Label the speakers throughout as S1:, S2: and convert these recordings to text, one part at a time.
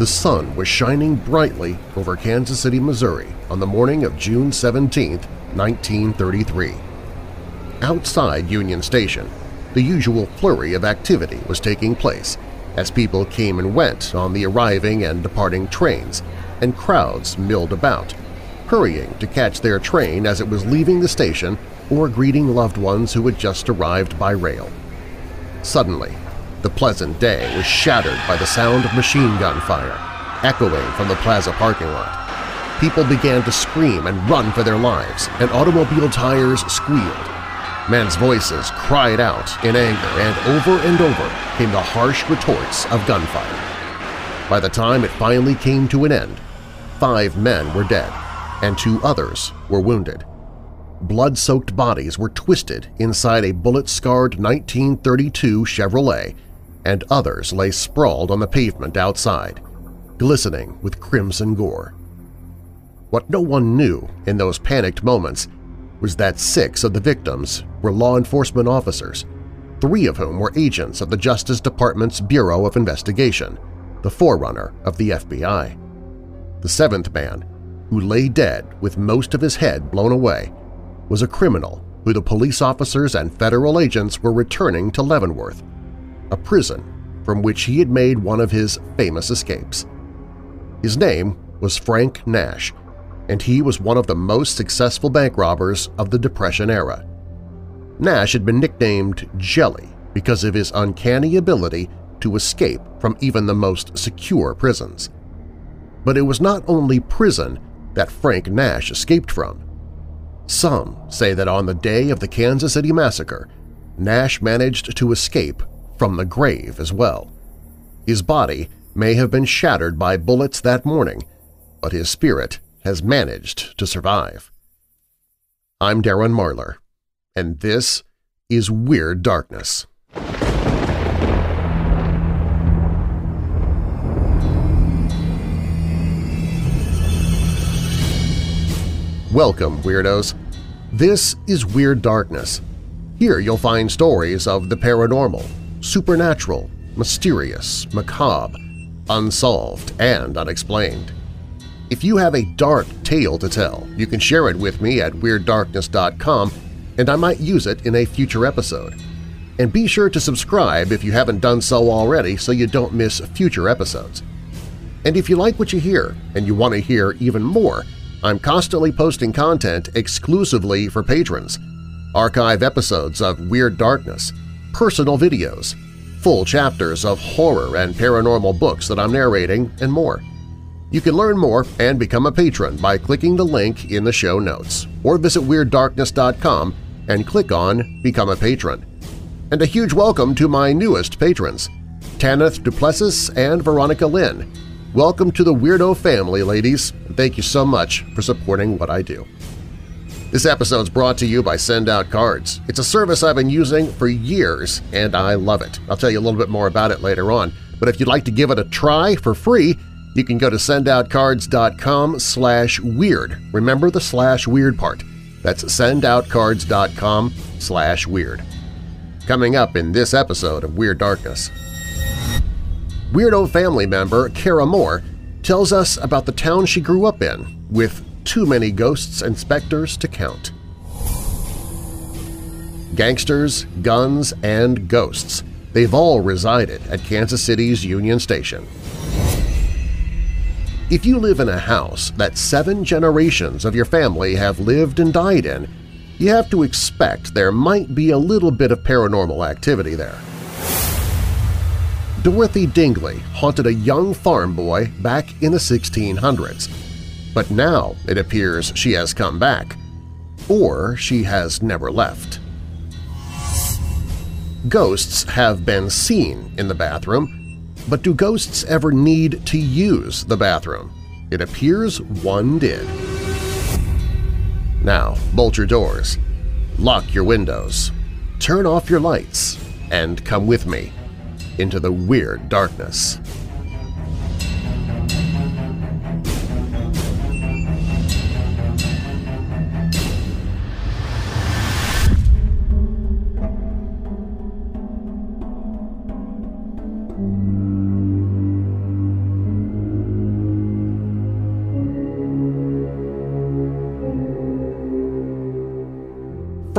S1: the sun was shining brightly over Kansas City, Missouri on the morning of June 17, 1933. Outside Union Station, the usual flurry of activity was taking place as people came and went on the arriving and departing trains, and crowds milled about, hurrying to catch their train as it was leaving the station or greeting loved ones who had just arrived by rail. Suddenly, the pleasant day was shattered by the sound of machine gun fire, echoing from the plaza parking lot. People began to scream and run for their lives, and automobile tires squealed. Men's voices cried out in anger, and over and over came the harsh retorts of gunfire. By the time it finally came to an end, five men were dead, and two others were wounded. Blood-soaked bodies were twisted inside a bullet-scarred 1932 Chevrolet, and others lay sprawled on the pavement outside, glistening with crimson gore. What no one knew in those panicked moments was that six of the victims were law enforcement officers, three of whom were agents of the Justice Department's Bureau of Investigation, the forerunner of the FBI. The seventh man, who lay dead with most of his head blown away, was a criminal who the police officers and federal agents were returning to Leavenworth, a prison from which he had made one of his famous escapes. His name was Frank Nash, and he was one of the most successful bank robbers of the Depression era. Nash had been nicknamed Jelly because of his uncanny ability to escape from even the most secure prisons. But it was not only prison that Frank Nash escaped from. Some say that on the day of the Kansas City Massacre, Nash managed to escape from the grave as well. His body may have been shattered by bullets that morning, but his spirit has managed to survive. I'm Darren Marlar, and this is Weird Darkness. Welcome, Weirdos! This is Weird Darkness. Here you'll find stories of the paranormal, supernatural, mysterious, macabre, unsolved, and unexplained. If you have a dark tale to tell, you can share it with me at WeirdDarkness.com and I might use it in a future episode. And be sure to subscribe if you haven't done so already so you don't miss future episodes. And if you like what you hear and you want to hear even more, I'm constantly posting content exclusively for patrons, archive episodes of Weird Darkness, personal videos, full chapters of horror and paranormal books that I'm narrating, and more. You can learn more and become a patron by clicking the link in the show notes, or visit WeirdDarkness.com and click on Become a Patron. And a huge welcome to my newest patrons, Tanith Duplessis and Veronica Lynn. Welcome to the Weirdo family, ladies, thank you so much for supporting what I do. This episode is brought to you by Send Out Cards. It's a service I've been using for years, and I love it. I'll tell you a little bit more about it later on, but if you'd like to give it a try for free, you can go to sendoutcards.com slash weird. Remember the slash weird part. That's sendoutcards.com slash weird. Coming up in this episode of Weird Darkness. Weirdo family member Kara Moore tells us about the town she grew up in, with too many ghosts and specters to count. Gangsters, guns, and ghosts. They've all resided at Kansas City's Union Station. If you live in a house that seven generations of your family have lived and died in, you have to expect there might be a little bit of paranormal activity there. Dorothy Dingley haunted a young farm boy back in the 1600s, but now it appears she has come back, or she has never left. Ghosts have been seen in the bathroom, but do ghosts ever need to use the bathroom? It appears one did. Now, bolt your doors, lock your windows, turn off your lights, and come with me into the weird darkness.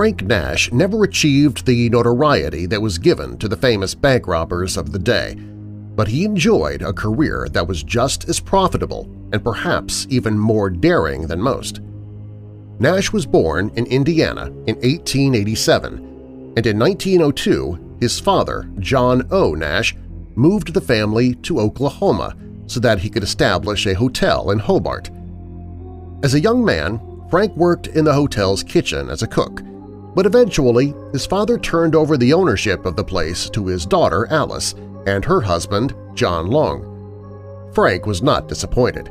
S1: Frank Nash never achieved the notoriety that was given to the famous bank robbers of the day, but he enjoyed a career that was just as profitable and perhaps even more daring than most. Nash was born in Indiana in 1887, and in 1902 his father, John O. Nash, moved the family to Oklahoma so that he could establish a hotel in Hobart. As a young man, Frank worked in the hotel's kitchen as a cook, but eventually his father turned over the ownership of the place to his daughter Alice and her husband John Long. Frank was not disappointed.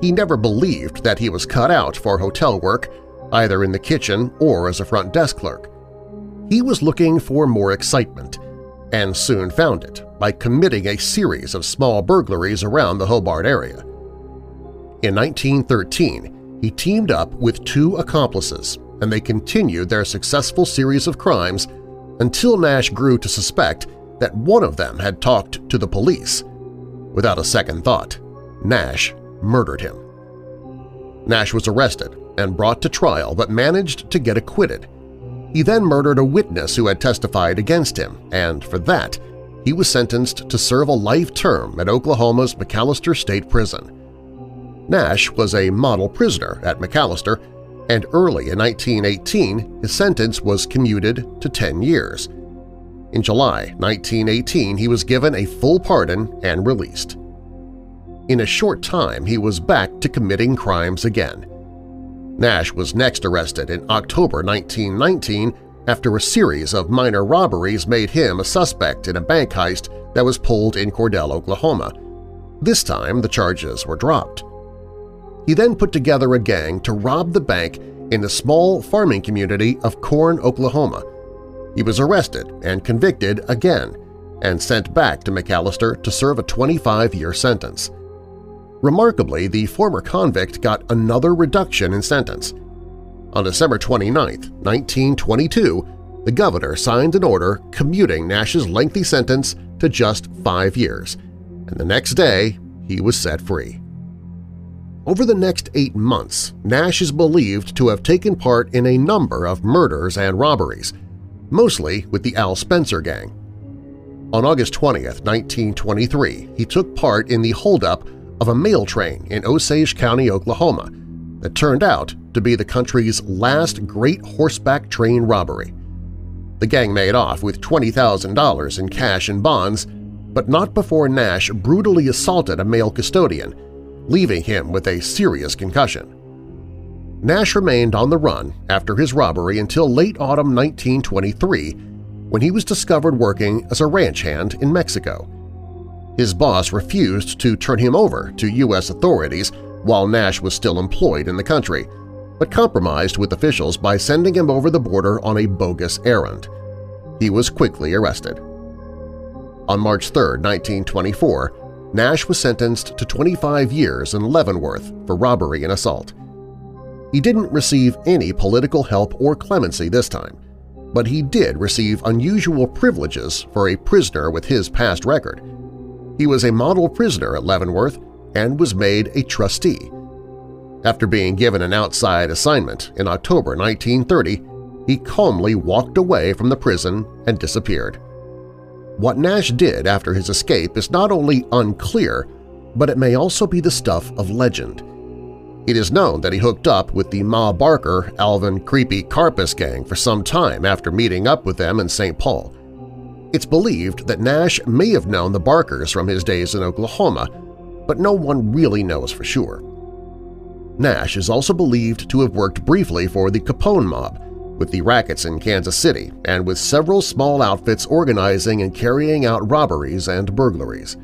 S1: He never believed that he was cut out for hotel work, either in the kitchen or as a front desk clerk. He was looking for more excitement, and soon found it by committing a series of small burglaries around the Hobart area. In 1913, he teamed up with two accomplices and they continued their successful series of crimes until Nash grew to suspect that one of them had talked to the police. Without a second thought, Nash murdered him. Nash was arrested and brought to trial but managed to get acquitted. He then murdered a witness who had testified against him, and for that, he was sentenced to serve a life term at Oklahoma's McAlester State Prison. Nash was a model prisoner at McAlester, and early in 1918 his sentence was commuted to 10 years. In July 1918 he was given a full pardon and released. In a short time he was back to committing crimes again. Nash was next arrested in October 1919 after a series of minor robberies made him a suspect in a bank heist that was pulled in Cordell, Oklahoma. This time the charges were dropped. He then put together a gang to rob the bank in the small farming community of Corn, Oklahoma. He was arrested and convicted again and sent back to McAlester to serve a 25-year sentence. Remarkably, the former convict got another reduction in sentence. On December 29, 1922, the governor signed an order commuting Nash's lengthy sentence to just five years, and the next day he was set free. Over the next eight months, Nash is believed to have taken part in a number of murders and robberies, mostly with the Al Spencer Gang. On August 20, 1923, he took part in the holdup of a mail train in Osage County, Oklahoma, that turned out to be the country's last great horseback train robbery. The gang made off with $20,000 in cash and bonds, but not before Nash brutally assaulted a male custodian leaving him with a serious concussion. Nash remained on the run after his robbery until late autumn 1923 when he was discovered working as a ranch hand in Mexico. His boss refused to turn him over to U.S. authorities while Nash was still employed in the country, but compromised with officials by sending him over the border on a bogus errand. He was quickly arrested. On March 3, 1924, Nash was sentenced to 25 years in Leavenworth for robbery and assault. He didn't receive any political help or clemency this time, but he did receive unusual privileges for a prisoner with his past record. He was a model prisoner at Leavenworth and was made a trustee. After being given an outside assignment in October 1930, he calmly walked away from the prison and disappeared. What Nash did after his escape is not only unclear, but it may also be the stuff of legend. It is known that he hooked up with the Ma Barker Alvin Creepy Karpis gang for some time after meeting up with them in St. Paul. It's believed that Nash may have known the Barkers from his days in Oklahoma, but no one really knows for sure. Nash is also believed to have worked briefly for the Capone mob, with the rackets in Kansas City and with several small outfits organizing and carrying out robberies and burglaries.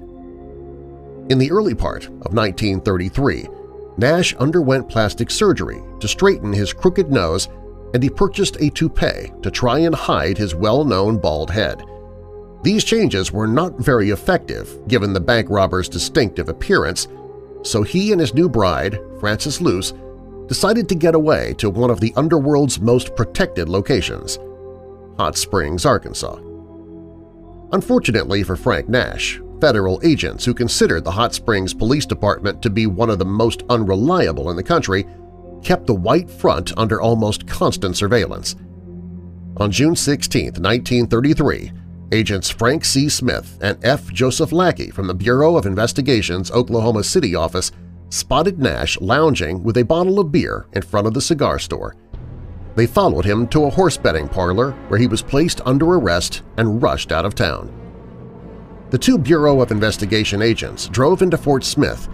S1: In the early part of 1933, Nash underwent plastic surgery to straighten his crooked nose and he purchased a toupee to try and hide his well-known bald head. These changes were not very effective given the bank robber's distinctive appearance, so he and his new bride, Frances Luce, decided to get away to one of the underworld's most protected locations, Hot Springs, Arkansas. Unfortunately for Frank Nash, federal agents who considered the Hot Springs Police Department to be one of the most unreliable in the country kept the White Front under almost constant surveillance. On June 16, 1933, agents Frank C. Smith and F. Joseph Lackey from the Bureau of Investigation's Oklahoma City office spotted Nash lounging with a bottle of beer in front of the cigar store. They followed him to a horse betting parlor where he was placed under arrest and rushed out of town. The two Bureau of Investigation agents drove into Fort Smith,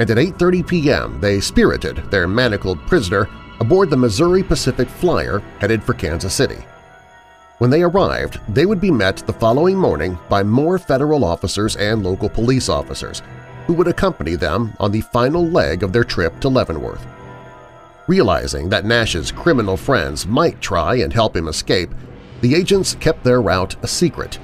S1: and at 8.30 p.m. they spirited their manacled prisoner aboard the Missouri Pacific Flyer headed for Kansas City. When they arrived, they would be met the following morning by more federal officers and local police officers, who would accompany them on the final leg of their trip to Leavenworth. Realizing that Nash's criminal friends might try and help him escape, the agents kept their route a secret.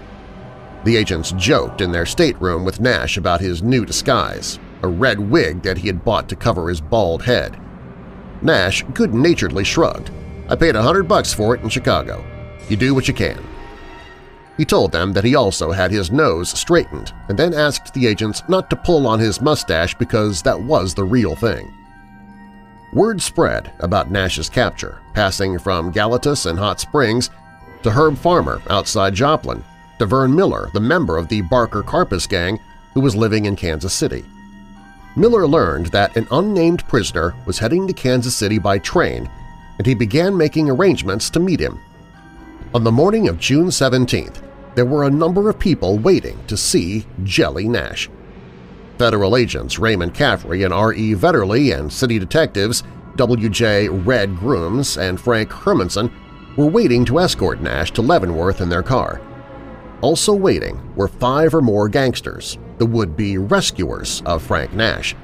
S1: The agents joked in their stateroom with Nash about his new disguise, a red wig that he had bought to cover his bald head. Nash good-naturedly shrugged. I paid a hundred bucks for it in Chicago. You do what you can. He told them that he also had his nose straightened and then asked the agents not to pull on his mustache because that was the real thing. Word spread about Nash's capture, passing from Galatas and Hot Springs to Herb Farmer outside Joplin, to Vern Miller, the member of the Barker Karpis gang who was living in Kansas City. Miller learned that an unnamed prisoner was heading to Kansas City by train, and he began making arrangements to meet him. On the morning of June 17th, there were a number of people waiting to see Jelly Nash. Federal agents Raymond Caffrey and R.E. Vetterli and city detectives W.J. Red Grooms and Frank Hermanson were waiting to escort Nash to Leavenworth in their car. Also waiting were five or more gangsters, the would-be rescuers of Frank Nash.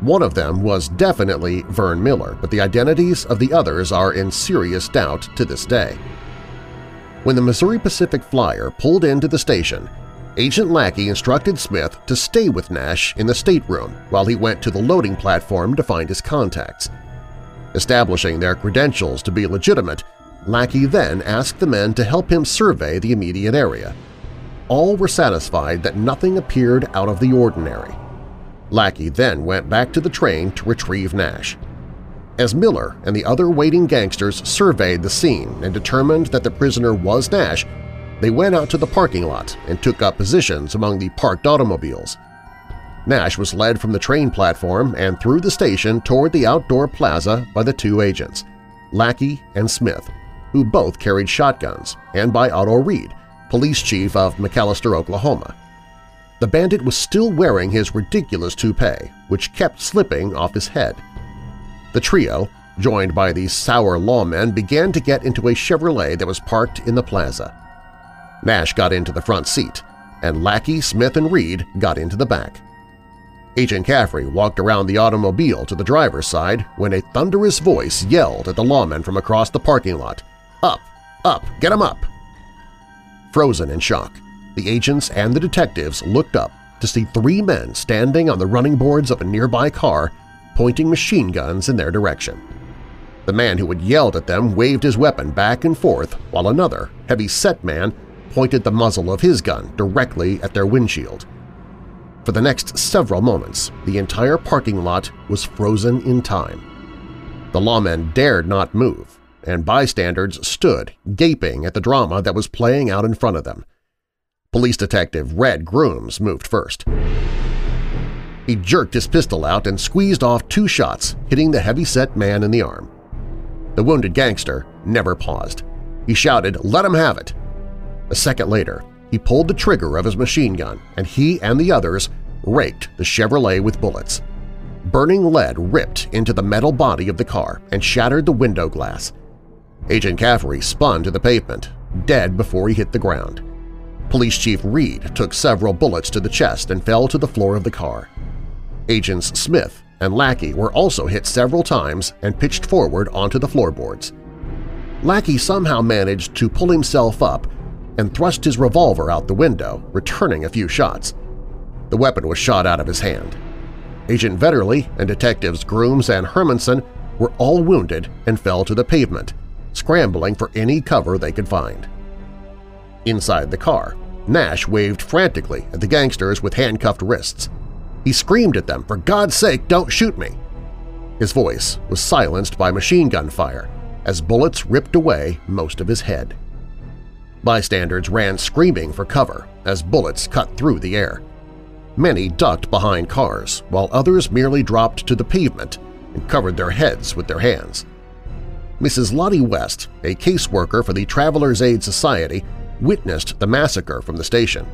S1: One of them was definitely Vern Miller, but the identities of the others are in serious doubt to this day. When the Missouri Pacific Flyer pulled into the station, Agent Lackey instructed Smith to stay with Nash in the stateroom while he went to the loading platform to find his contacts. Establishing their credentials to be legitimate, Lackey then asked the men to help him survey the immediate area. All were satisfied that nothing appeared out of the ordinary. Lackey then went back to the train to retrieve Nash. As Miller and the other waiting gangsters surveyed the scene and determined that the prisoner was Nash, they went out to the parking lot and took up positions among the parked automobiles. Nash was led from the train platform and through the station toward the outdoor plaza by the two agents, Lackey and Smith, who both carried shotguns, and by Otto Reed, police chief of McAlester, Oklahoma. The bandit was still wearing his ridiculous toupee, which kept slipping off his head. The trio, joined by the sour lawmen, began to get into a Chevrolet that was parked in the plaza. Nash got into the front seat, and Lackey, Smith, and Reed got into the back. Agent Caffrey walked around the automobile to the driver's side when a thunderous voice yelled at the lawmen from across the parking lot, Up! Up! Get him up! Frozen in shock, the agents and the detectives looked up to see three men standing on the running boards of a nearby car pointing machine guns in their direction. The man who had yelled at them waved his weapon back and forth while another, heavy-set man pointed the muzzle of his gun directly at their windshield. For the next several moments, the entire parking lot was frozen in time. The lawmen dared not move, and bystanders stood gaping at the drama that was playing out in front of them. Police Detective Red Grooms moved first. He jerked his pistol out and squeezed off two shots, hitting the heavy-set man in the arm. The wounded gangster never paused. He shouted, let him have it, a second later, he pulled the trigger of his machine gun and he and the others raked the Chevrolet with bullets. Burning lead ripped into the metal body of the car and shattered the window glass. Agent Caffrey spun to the pavement, dead before he hit the ground. Police Chief Reed took several bullets to the chest and fell to the floor of the car. Agents Smith and Lackey were also hit several times and pitched forward onto the floorboards. Lackey somehow managed to pull himself up and thrust his revolver out the window, returning a few shots. The weapon was shot out of his hand. Agent Vetterli and Detectives Grooms and Hermanson were all wounded and fell to the pavement, scrambling for any cover they could find. Inside the car, Nash waved frantically at the gangsters with handcuffed wrists. He screamed at them, for God's sake, don't shoot me! His voice was silenced by machine gun fire as bullets ripped away most of his head. Bystanders ran screaming for cover as bullets cut through the air. Many ducked behind cars, while others merely dropped to the pavement and covered their heads with their hands. Mrs. Lottie West, a caseworker for the Travelers Aid Society, witnessed the massacre from the station.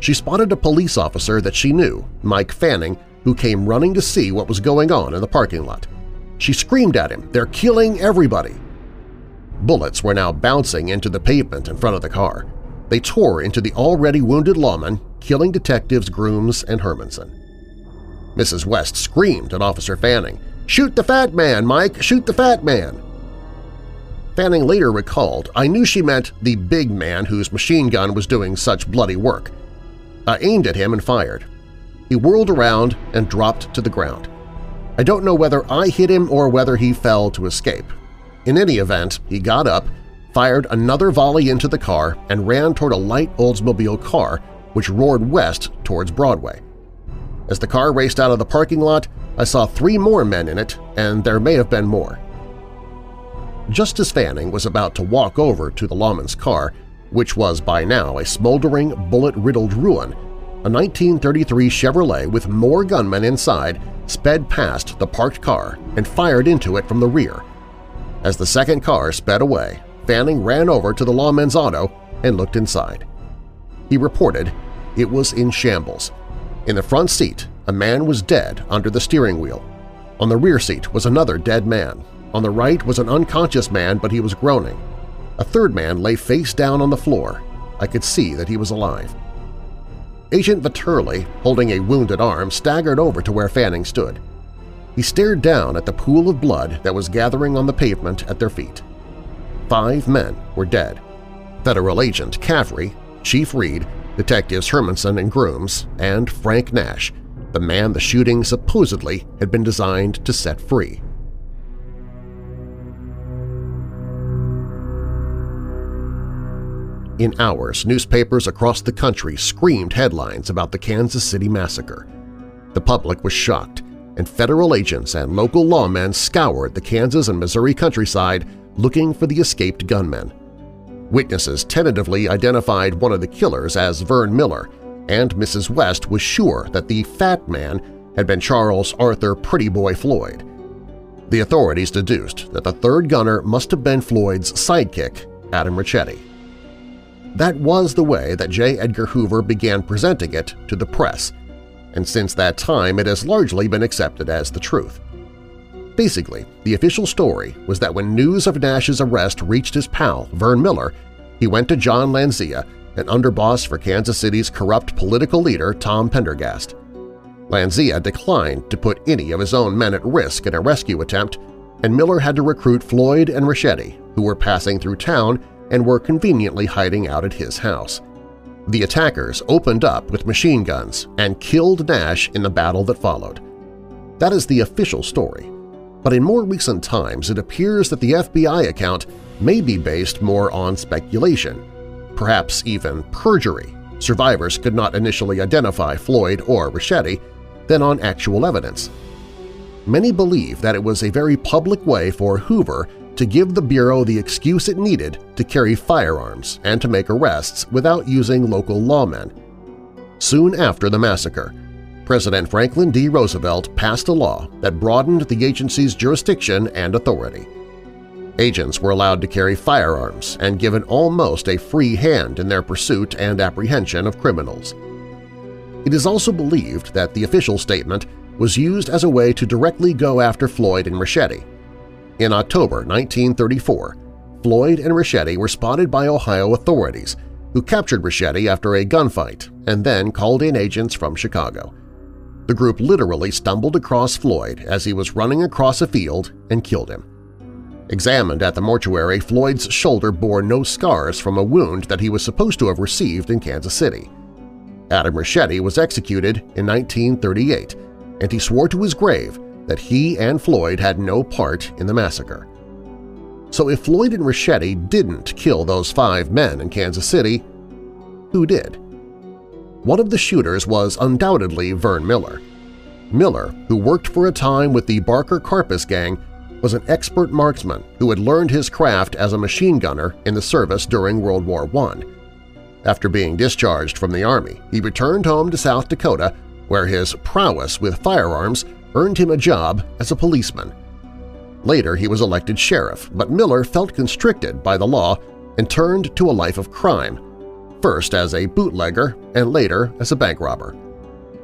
S1: She spotted a police officer that she knew, Mike Fanning, who came running to see what was going on in the parking lot. She screamed at him, they're killing everybody! Bullets were now bouncing into the pavement in front of the car. They tore into the already wounded lawman, killing detectives Grooms and Hermanson. Mrs. West screamed at Officer Fanning, "'Shoot the fat man, Mike! Shoot the fat man!' Fanning later recalled, I knew she meant the big man whose machine gun was doing such bloody work. I aimed at him and fired. He whirled around and dropped to the ground. I don't know whether I hit him or whether he fell to escape. In any event, he got up, fired another volley into the car, and ran toward a light Oldsmobile car which roared west towards Broadway. As the car raced out of the parking lot, I saw three more men in it, and there may have been more. Just as Fanning was about to walk over to the lawman's car, which was by now a smoldering, bullet-riddled ruin, a 1933 Chevrolet with more gunmen inside sped past the parked car and fired into it from the rear, as the second car sped away, Fanning ran over to the lawman's auto and looked inside. He reported it was in shambles. In the front seat, a man was dead under the steering wheel. On the rear seat was another dead man. On the right was an unconscious man, but he was groaning. A third man lay face down on the floor. I could see that he was alive. Agent Vetterli, holding a wounded arm, staggered over to where Fanning stood. He stared down at the pool of blood that was gathering on the pavement at their feet. Five men were dead. Federal Agent Caffrey, Chief Reed, Detectives Hermanson and Grooms, and Frank Nash, the man the shooting supposedly had been designed to set free. In hours, newspapers across the country screamed headlines about the Kansas City Massacre. The public was shocked and federal agents and local lawmen scoured the Kansas and Missouri countryside looking for the escaped gunmen. Witnesses tentatively identified one of the killers as Vern Miller, and Mrs. West was sure that the Fat Man had been Charles Arthur Pretty Boy Floyd. The authorities deduced that the third gunner must have been Floyd's sidekick, Adam Richetti. That was the way that J. Edgar Hoover began presenting it to the press, and since that time it has largely been accepted as the truth. Basically, the official story was that when news of Nash's arrest reached his pal, Vern Miller, he went to John Lanzia, an underboss for Kansas City's corrupt political leader Tom Pendergast. Lanzia declined to put any of his own men at risk in a rescue attempt, and Miller had to recruit Floyd and Richetti, who were passing through town and were conveniently hiding out at his house. The attackers opened up with machine guns and killed Nash in the battle that followed. That is the official story, but in more recent times it appears that the FBI account may be based more on speculation, perhaps even perjury. Survivors could not initially identify Floyd or Richetti, than on actual evidence. Many believe that it was a very public way for Hoover to give the Bureau the excuse it needed to carry firearms and to make arrests without using local lawmen. Soon after the massacre, President Franklin D. Roosevelt passed a law that broadened the agency's jurisdiction and authority. Agents were allowed to carry firearms and given almost a free hand in their pursuit and apprehension of criminals. It is also believed that the official statement was used as a way to directly go after Floyd and Richetti, in October 1934, Floyd and Richetti were spotted by Ohio authorities, who captured Richetti after a gunfight and then called in agents from Chicago. The group literally stumbled across Floyd as he was running across a field and killed him. Examined at the mortuary, Floyd's shoulder bore no scars from a wound that he was supposed to have received in Kansas City. Adam Richetti was executed in 1938, and he swore to his grave that he and Floyd had no part in the massacre. So if Floyd and Richetti didn't kill those five men in Kansas City, who did? One of the shooters was undoubtedly Vern Miller. Miller, who worked for a time with the Barker Karpis gang, was an expert marksman who had learned his craft as a machine gunner in the service during World War I. After being discharged from the Army, he returned home to South Dakota where his prowess with firearms earned him a job as a policeman. Later he was elected sheriff, but Miller felt constricted by the law and turned to a life of crime, first as a bootlegger and later as a bank robber.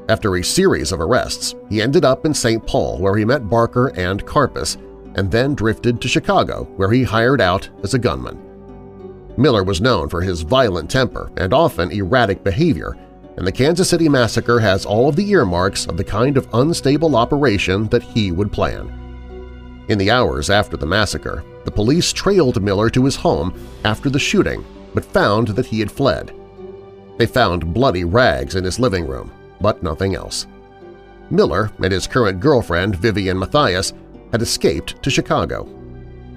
S1: After a series of arrests, he ended up in St. Paul where he met Barker and Karpis and then drifted to Chicago where he hired out as a gunman. Miller was known for his violent temper and often erratic behavior, and the Kansas City Massacre has all of the earmarks of the kind of unstable operation that he would plan. In the hours after the massacre, the police trailed Miller to his home after the shooting but found that he had fled. They found bloody rags in his living room, but nothing else. Miller and his current girlfriend, Vivian Mathias, had escaped to Chicago.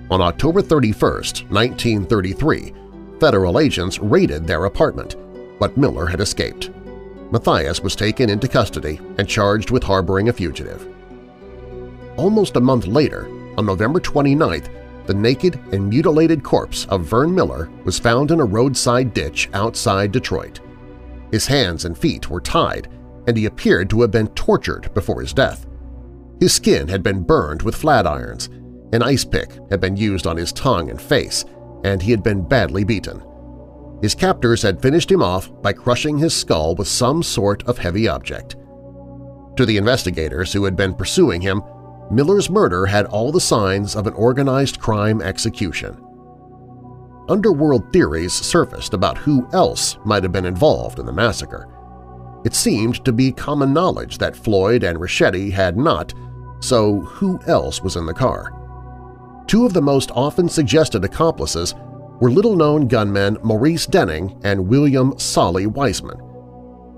S1: On October 31, 1933, federal agents raided their apartment, but Miller had escaped. Mathias was taken into custody and charged with harboring a fugitive. Almost a month later, on November 29th, the naked and mutilated corpse of Vern Miller was found in a roadside ditch outside Detroit. His hands and feet were tied, and he appeared to have been tortured before his death. His skin had been burned with flat irons, an ice pick had been used on his tongue and face, and he had been badly beaten. His captors had finished him off by crushing his skull with some sort of heavy object. To the investigators who had been pursuing him, Miller's murder had all the signs of an organized crime execution. Underworld theories surfaced about who else might have been involved in the massacre. It seemed to be common knowledge that Floyd and Richetti had not, so who else was in the car? Two of the most often suggested accomplices were little-known gunmen Maurice Denning and William Solly Weissman.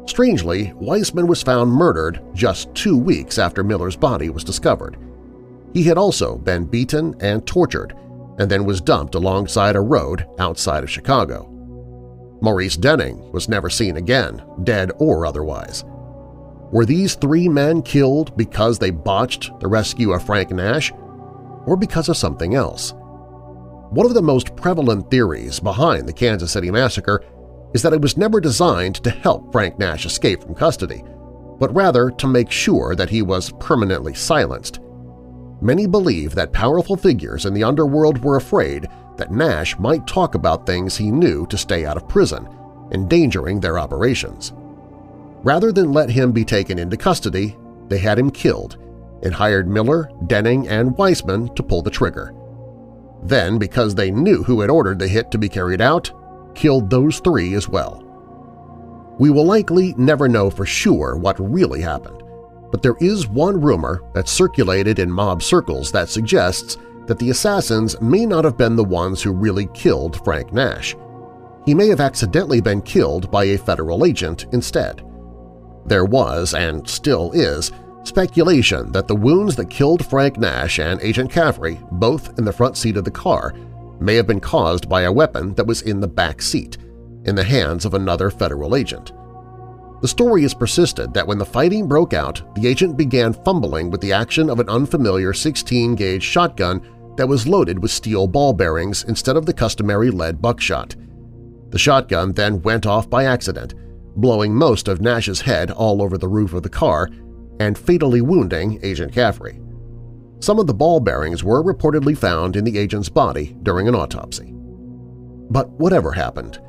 S1: Strangely, Weissman was found murdered just two weeks after Miller's body was discovered. He had also been beaten and tortured and then was dumped alongside a road outside of Chicago. Maurice Denning was never seen again, dead or otherwise. Were these three men killed because they botched the rescue of Frank Nash or because of something else? One of the most prevalent theories behind the Kansas City Massacre is that it was never designed to help Frank Nash escape from custody, but rather to make sure that he was permanently silenced. Many believe that powerful figures in the underworld were afraid that Nash might talk about things he knew to stay out of prison, endangering their operations. Rather than let him be taken into custody, they had him killed and hired Miller, Denning, and Weissman to pull the trigger. Then, because they knew who had ordered the hit to be carried out, killed those three as well. We will likely never know for sure what really happened, but there is one rumor that circulated in mob circles that suggests that the assassins may not have been the ones who really killed Frank Nash. He may have accidentally been killed by a federal agent instead. There was, and still is, speculation that the wounds that killed Frank Nash and Agent Caffrey, both in the front seat of the car, may have been caused by a weapon that was in the back seat, in the hands of another federal agent. The story has persisted that when the fighting broke out, the agent began fumbling with the action of an unfamiliar 16-gauge shotgun that was loaded with steel ball bearings instead of the customary lead buckshot. The shotgun then went off by accident, blowing most of Nash's head all over the roof of the car and fatally wounding Agent Caffrey. Some of the ball bearings were reportedly found in the agent's body during an autopsy. But whatever happened,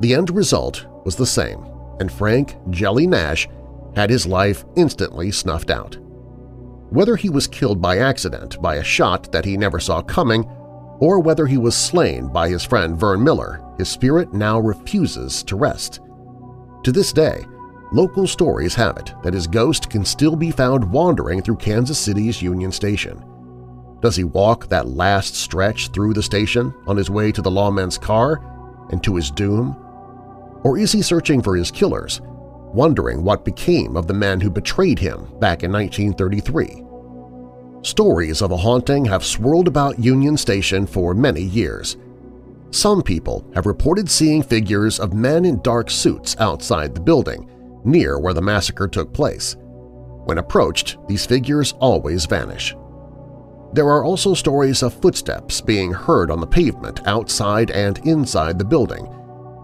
S1: the end result was the same, and Frank Jelly Nash had his life instantly snuffed out. Whether he was killed by accident by a shot that he never saw coming or whether he was slain by his friend Vern Miller, his spirit now refuses to rest. To this day, Local stories have it that his ghost can still be found wandering through Kansas City's Union Station. Does he walk that last stretch through the station on his way to the lawman's car and to his doom? Or is he searching for his killers, wondering what became of the men who betrayed him back in 1933? Stories of a haunting have swirled about Union Station for many years. Some people have reported seeing figures of men in dark suits outside the building, near where the massacre took place. When approached, these figures always vanish. There are also stories of footsteps being heard on the pavement outside and inside the building,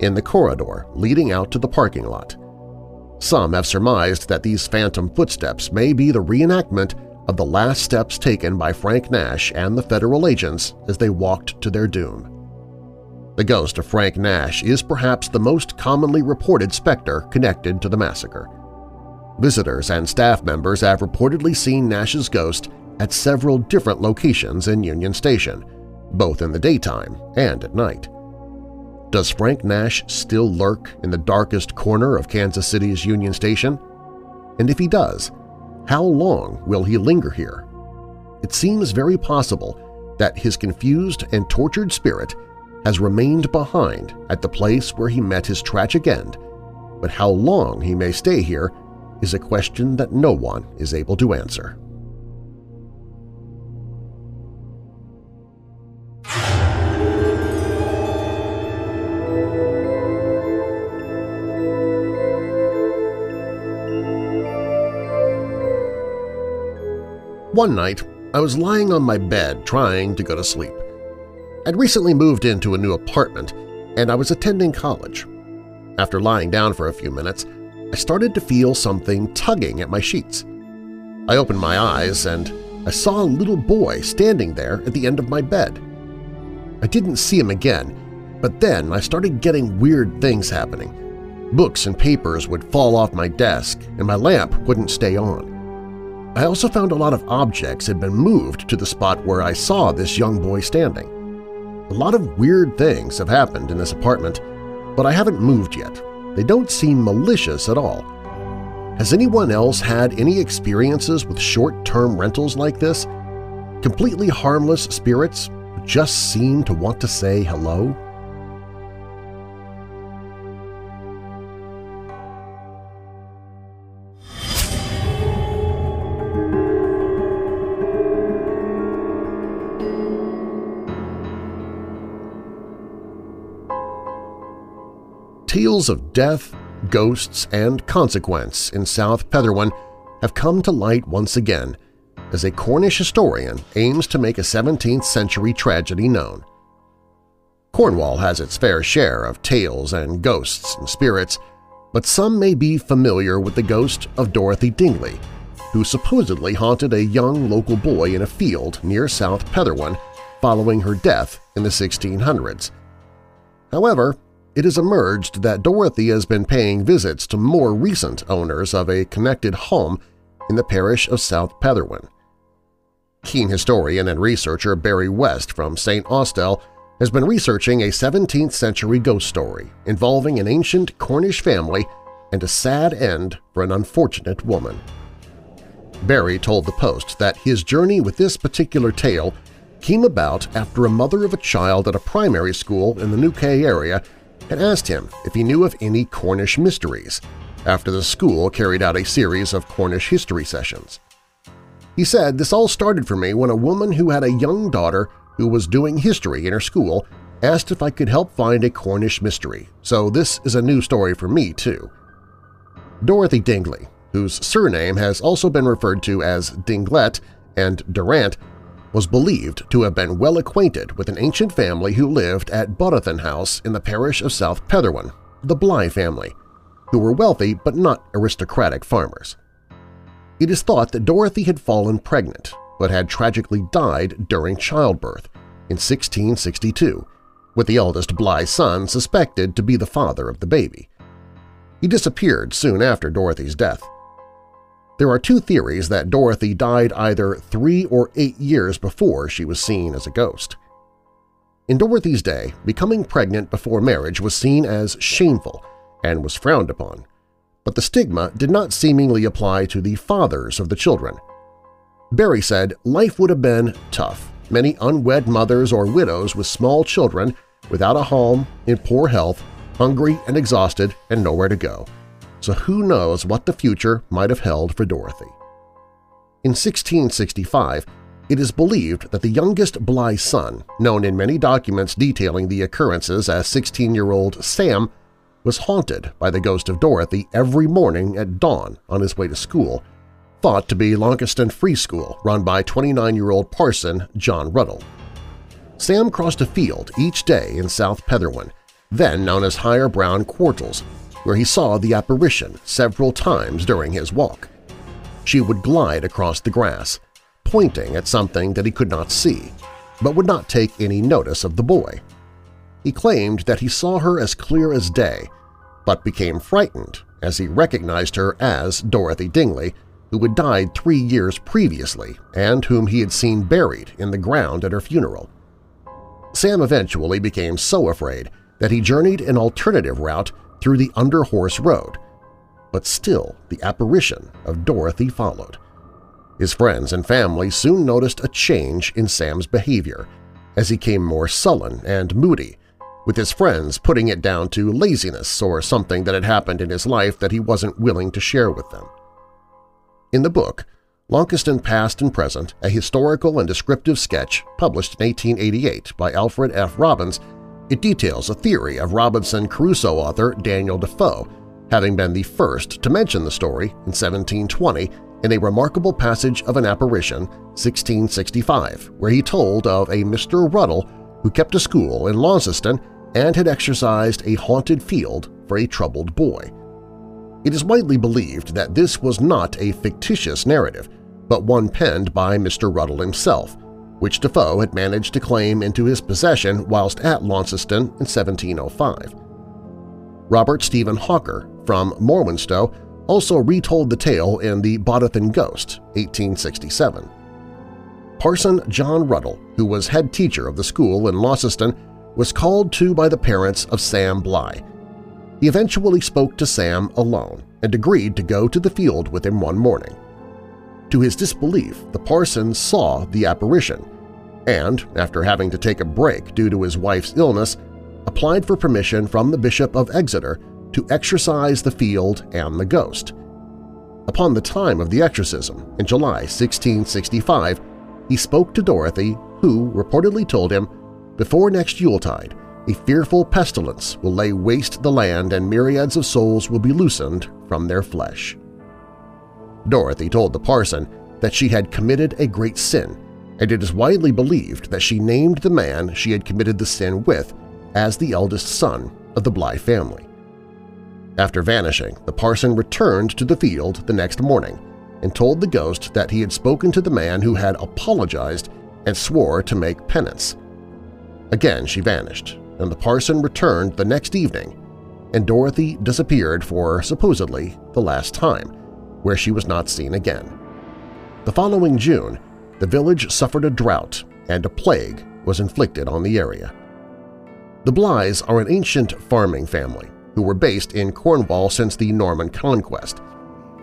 S1: in the corridor leading out to the parking lot. Some have surmised that these phantom footsteps may be the reenactment of the last steps taken by Frank Nash and the federal agents as they walked to their doom. The ghost of Frank Nash is perhaps the most commonly reported specter connected to the massacre. Visitors and staff members have reportedly seen Nash's ghost at several different locations in Union Station, both in the daytime and at night. Does Frank Nash still lurk in the darkest corner of Kansas City's Union Station? And if he does, how long will he linger here? It seems very possible that his confused and tortured spirit has remained behind at the place where he met his tragic end, but how long he may stay here is a question that no one is able to answer. One night, I was lying on my bed trying to go to sleep. I'd recently moved into a new apartment, and I was attending college. After lying down for a few minutes, I started to feel something tugging at my sheets. I opened my eyes and I saw a little boy standing there at the end of my bed. I didn't see him again, but then I started getting weird things happening. Books and papers would fall off my desk and my lamp wouldn't stay on. I also found a lot of objects had been moved to the spot where I saw this young boy standing. A lot of weird things have happened in this apartment, but I haven't moved yet. They don't seem malicious at all. Has anyone else had any experiences with short-term rentals like this? Completely harmless spirits just seem to want to say hello? Tales of death, ghosts, and consequence in South Petherwin have come to light once again as a Cornish historian aims to make a 17th-century tragedy known. Cornwall has its fair share of tales and ghosts and spirits, but some may be familiar with the ghost of Dorothy Dingley, who supposedly haunted a young local boy in a field near South Petherwin following her death in the 1600s. However, it has emerged that Dorothy has been paying visits to more recent owners of a connected home in the parish of South Petherwin. Keen historian and researcher Barry West from St. Austell has been researching a 17th-century ghost story involving an ancient Cornish family and a sad end for an unfortunate woman. Barry told the Post that his journey with this particular tale came about after a mother of a child at a primary school in the Newquay area and asked him if he knew of any Cornish mysteries after the school carried out a series of Cornish history sessions. He said, this all started for me when a woman who had a young daughter who was doing history in her school asked if I could help find a Cornish mystery, so this is a new story for me, too. Dorothy Dingley, whose surname has also been referred to as Dinglet and Durant, was believed to have been well acquainted with an ancient family who lived at Botathan House in the parish of South Petherwin, the Bligh family, who were wealthy but not aristocratic farmers. It is thought that Dorothy had fallen pregnant but had tragically died during childbirth in 1662, with the eldest Bligh son suspected to be the father of the baby. He disappeared soon after Dorothy's death. There are two theories that Dorothy died either three or eight years before she was seen as a ghost. In Dorothy's day, becoming pregnant before marriage was seen as shameful and was frowned upon, but the stigma did not seemingly apply to the fathers of the children. Barry said life would have been tough. Many unwed mothers or widows with small children, without a home, in poor health, hungry and exhausted, and nowhere to go so who knows what the future might have held for Dorothy. In 1665, it is believed that the youngest Bligh son, known in many documents detailing the occurrences as 16-year-old Sam, was haunted by the ghost of Dorothy every morning at dawn on his way to school, thought to be Launceston Free School run by 29-year-old parson John Ruddle. Sam crossed a field each day in South Petherwin, then known as Higher Broom Quartils, where he saw the apparition several times during his walk. She would glide across the grass, pointing at something that he could not see, but would not take any notice of the boy. He claimed that he saw her as clear as day, but became frightened as he recognized her as Dorothy Dingley, who had died three years previously and whom he had seen buried in the ground at her funeral. Sam eventually became so afraid that he journeyed an alternative route through the Underhorse Road, but still the apparition of Dorothy followed. His friends and family soon noticed a change in Sam's behavior as he came more sullen and moody, with his friends putting it down to laziness or something that had happened in his life that he wasn't willing to share with them. In the book, Launceston Past and Present, a historical and descriptive sketch published in 1888 by Alfred F. Robbins, it details a theory of Robinson Crusoe author Daniel Defoe having been the first to mention the story in 1720 in a remarkable passage of an apparition, 1665, where he told of a Mr. Ruddle who kept a school in Launceston and had exercised a haunted field for a troubled boy. It is widely believed that this was not a fictitious narrative, but one penned by Mr. Ruddle himself, which Defoe had managed to claim into his possession whilst at Launceston in 1705. Robert Stephen Hawker from Morwenstow also retold the tale in The Botathan Ghost, 1867. Parson John Ruddle, who was head teacher of the school in Launceston, was called to by the parents of Sam Bligh. He eventually spoke to Sam alone and agreed to go to the field with him one morning. To his disbelief, the parson saw the apparition and, after having to take a break due to his wife's illness, applied for permission from the Bishop of Exeter to exorcise the field and the ghost. Upon the time of the exorcism, in July 1665, he spoke to Dorothy, who reportedly told him, Before next Yuletide, a fearful pestilence will lay waste the land and myriads of souls will be loosened from their flesh. Dorothy told the parson that she had committed a great sin, and it is widely believed that she named the man she had committed the sin with as the eldest son of the Bligh family. After vanishing, the parson returned to the field the next morning and told the ghost that he had spoken to the man who had apologized and swore to make penance. Again she vanished, and the parson returned the next evening, and Dorothy disappeared for, supposedly, the last time, where she was not seen again. The following June, the village suffered a drought and a plague was inflicted on the area. The Blighs are an ancient farming family who were based in Cornwall since the Norman conquest.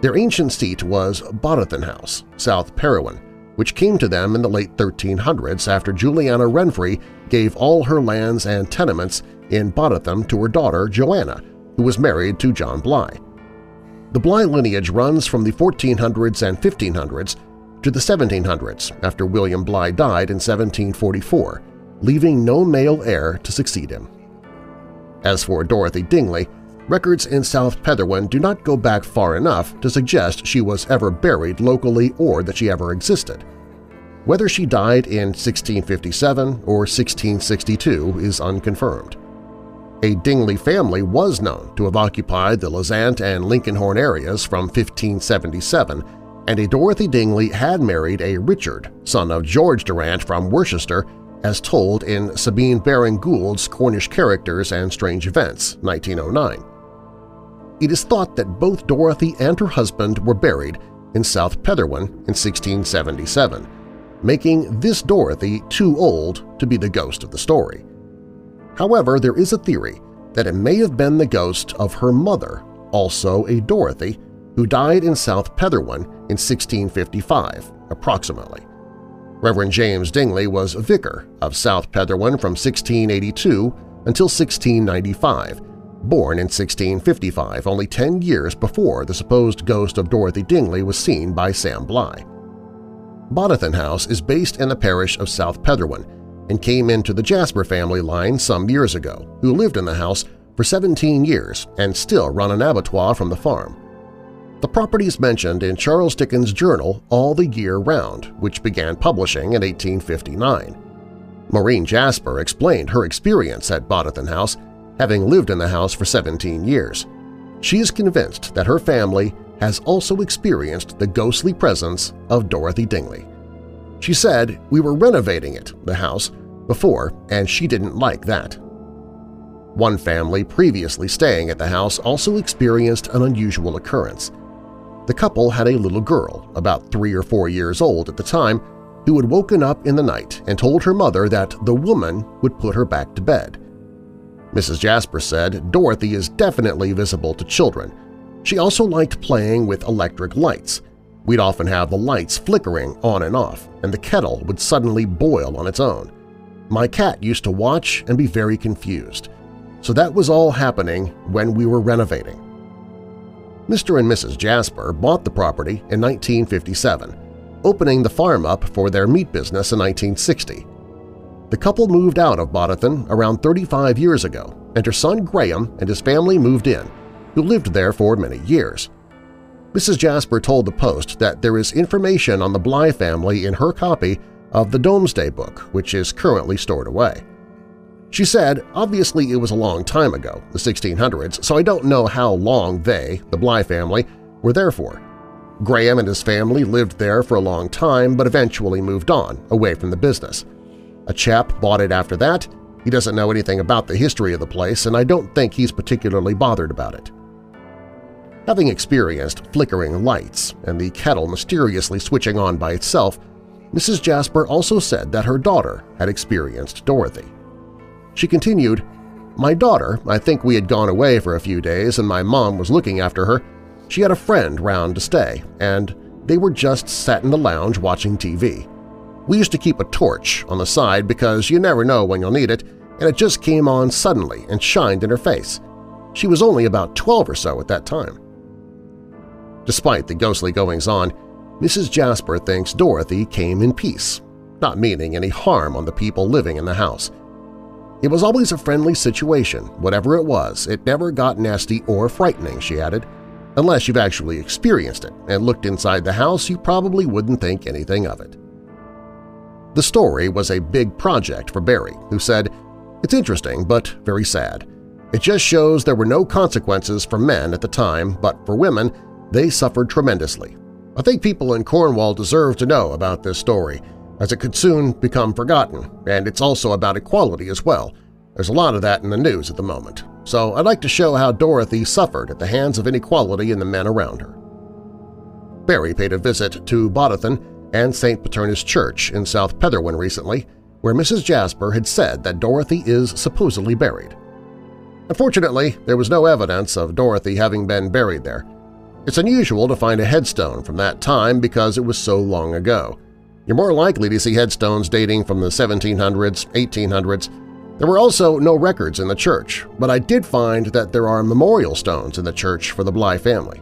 S1: Their ancient seat was Botathan House, South Petherwin, which came to them in the late 1300s after Juliana Renfrew gave all her lands and tenements in Botathan to her daughter Joanna, who was married to John Bligh. The Bligh lineage runs from the 1400s and 1500s to the 1700s after William Bligh died in 1744, leaving no male heir to succeed him. As for Dorothy Dingley, records in South Petherwin do not go back far enough to suggest she was ever buried locally or that she ever existed. Whether she died in 1657 or 1662 is unconfirmed. A Dingley family was known to have occupied the Lezant and Linkinhorne areas from 1577 and a Dorothy Dingley had married a Richard, son of George Durant from Worcester, as told in Sabine Baring Gould's Cornish Characters and Strange Events, 1909. It is thought that both Dorothy and her husband were buried in South Petherwin in 1677, making this Dorothy too old to be the ghost of the story. However, there is a theory that it may have been the ghost of her mother, also a Dorothy, who died in South Petherwin in 1655, approximately. Reverend James Dingley was vicar of South Petherwin from 1682 until 1695, born in 1655, only 10 years before the supposed ghost of Dorothy Dingley was seen by Sam Bligh. Botathan House is based in the parish of South Petherwin and came into the Jasper family line some years ago, who lived in the house for 17 years and still run an abattoir from the farm. The property is mentioned in Charles Dickens' journal All the Year Round, which began publishing in 1859. Maureen Jasper explained her experience at Boddington House, having lived in the house for 17 years. She is convinced that her family has also experienced the ghostly presence of Dorothy Dingley. She said, we were renovating it, the house, before, and she didn't like that. One family previously staying at the house also experienced an unusual occurrence. The couple had a little girl, about three or four years old at the time, who had woken up in the night and told her mother that the woman would put her back to bed. Mrs. Jasper said Dorothy is definitely visible to children. She also liked playing with electric lights. We'd often have the lights flickering on and off, and the kettle would suddenly boil on its own. My cat used to watch and be very confused. So that was all happening when we were renovating. Mr. and Mrs. Jasper bought the property in 1957, opening the farm up for their meat business in 1960. The couple moved out of Boddington around 35 years ago, and her son Graham and his family moved in, who lived there for many years. Mrs. Jasper told the Post that there is information on the Bligh family in her copy of the Domesday Book, which is currently stored away. She said, obviously it was a long time ago, the 1600s, so I don't know how long they, the Bligh family, were there for. Graham and his family lived there for a long time but eventually moved on, away from the business. A chap bought it after that, he doesn't know anything about the history of the place and I don't think he's particularly bothered about it. Having experienced flickering lights and the kettle mysteriously switching on by itself, Mrs. Jasper also said that her daughter had experienced Dorothy. She continued, My daughter, I think we had gone away for a few days and my mom was looking after her. She had a friend round to stay, and they were just sat in the lounge watching TV. We used to keep a torch on the side because you never know when you'll need it, and it just came on suddenly and shined in her face. She was only about 12 or so at that time. Despite the ghostly goings-on, Mrs. Jasper thinks Dorothy came in peace, not meaning any harm on the people living in the house. It was always a friendly situation, whatever it was, it never got nasty or frightening, she added. Unless you've actually experienced it and looked inside the house, you probably wouldn't think anything of it. The story was a big project for Barry, who said, It's interesting, but very sad. It just shows there were no consequences for men at the time, but for women, they suffered tremendously. I think people in Cornwall deserve to know about this story, as it could soon become forgotten, and it's also about equality as well. There's a lot of that in the news at the moment, so I'd like to show how Dorothy suffered at the hands of inequality in the men around her. Barry paid a visit to Boddington and St. Paternus Church in South Petherwin recently, where Mrs. Jasper had said that Dorothy is supposedly buried. Unfortunately, there was no evidence of Dorothy having been buried there. It's unusual to find a headstone from that time because it was so long ago, you're more likely to see headstones dating from the 1700s, 1800s. There were also no records in the church, but I did find that there are memorial stones in the church for the Bligh family.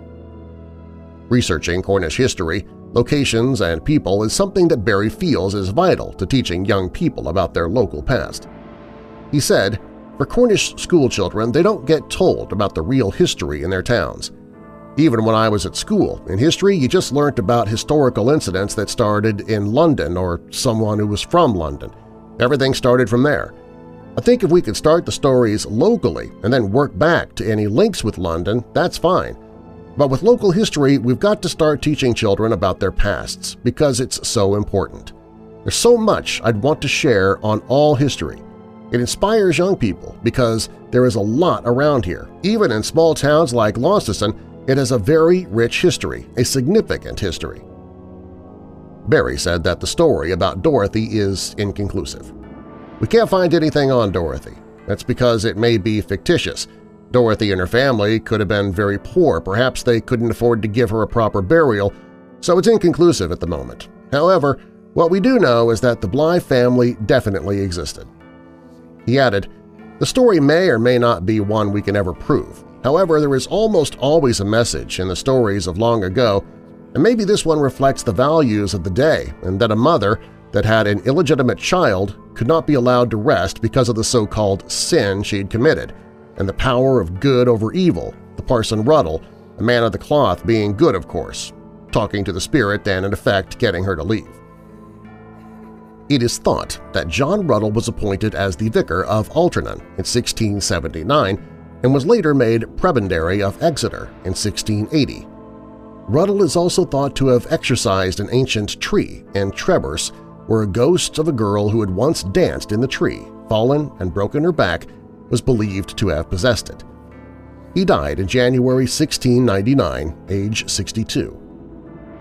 S1: Researching Cornish history, locations, and people is something that Barry feels is vital to teaching young people about their local past. He said, for Cornish schoolchildren, they don't get told about the real history in their towns. Even when I was at school, in history you just learnt about historical incidents that started in London or someone who was from London. Everything started from there. I think if we could start the stories locally and then work back to any links with London, that's fine. But with local history, we've got to start teaching children about their pasts because it's so important. There's so much I'd want to share on all history. It inspires young people because there is a lot around here, even in small towns like Launceston it has a very rich history, a significant history. Barry said that the story about Dorothy is inconclusive. We can't find anything on Dorothy. That's because it may be fictitious. Dorothy and her family could have been very poor, perhaps they couldn't afford to give her a proper burial, so it's inconclusive at the moment. However, what we do know is that the Bligh family definitely existed. He added, the story may or may not be one we can ever prove. However, there is almost always a message in the stories of long ago, and maybe this one reflects the values of the day and that a mother that had an illegitimate child could not be allowed to rest because of the so-called sin she'd committed, and the power of good over evil, the Parson Ruddle, the man of the cloth being good, of course, talking to the spirit and in effect getting her to leave. It is thought that John Ruddle was appointed as the vicar of Altarnun in 1679 and was later made prebendary of Exeter in 1680. Ruddle is also thought to have exorcised an ancient tree in Trebers where a ghost of a girl who had once danced in the tree, fallen and broken her back, was believed to have possessed it. He died in January 1699, age 62.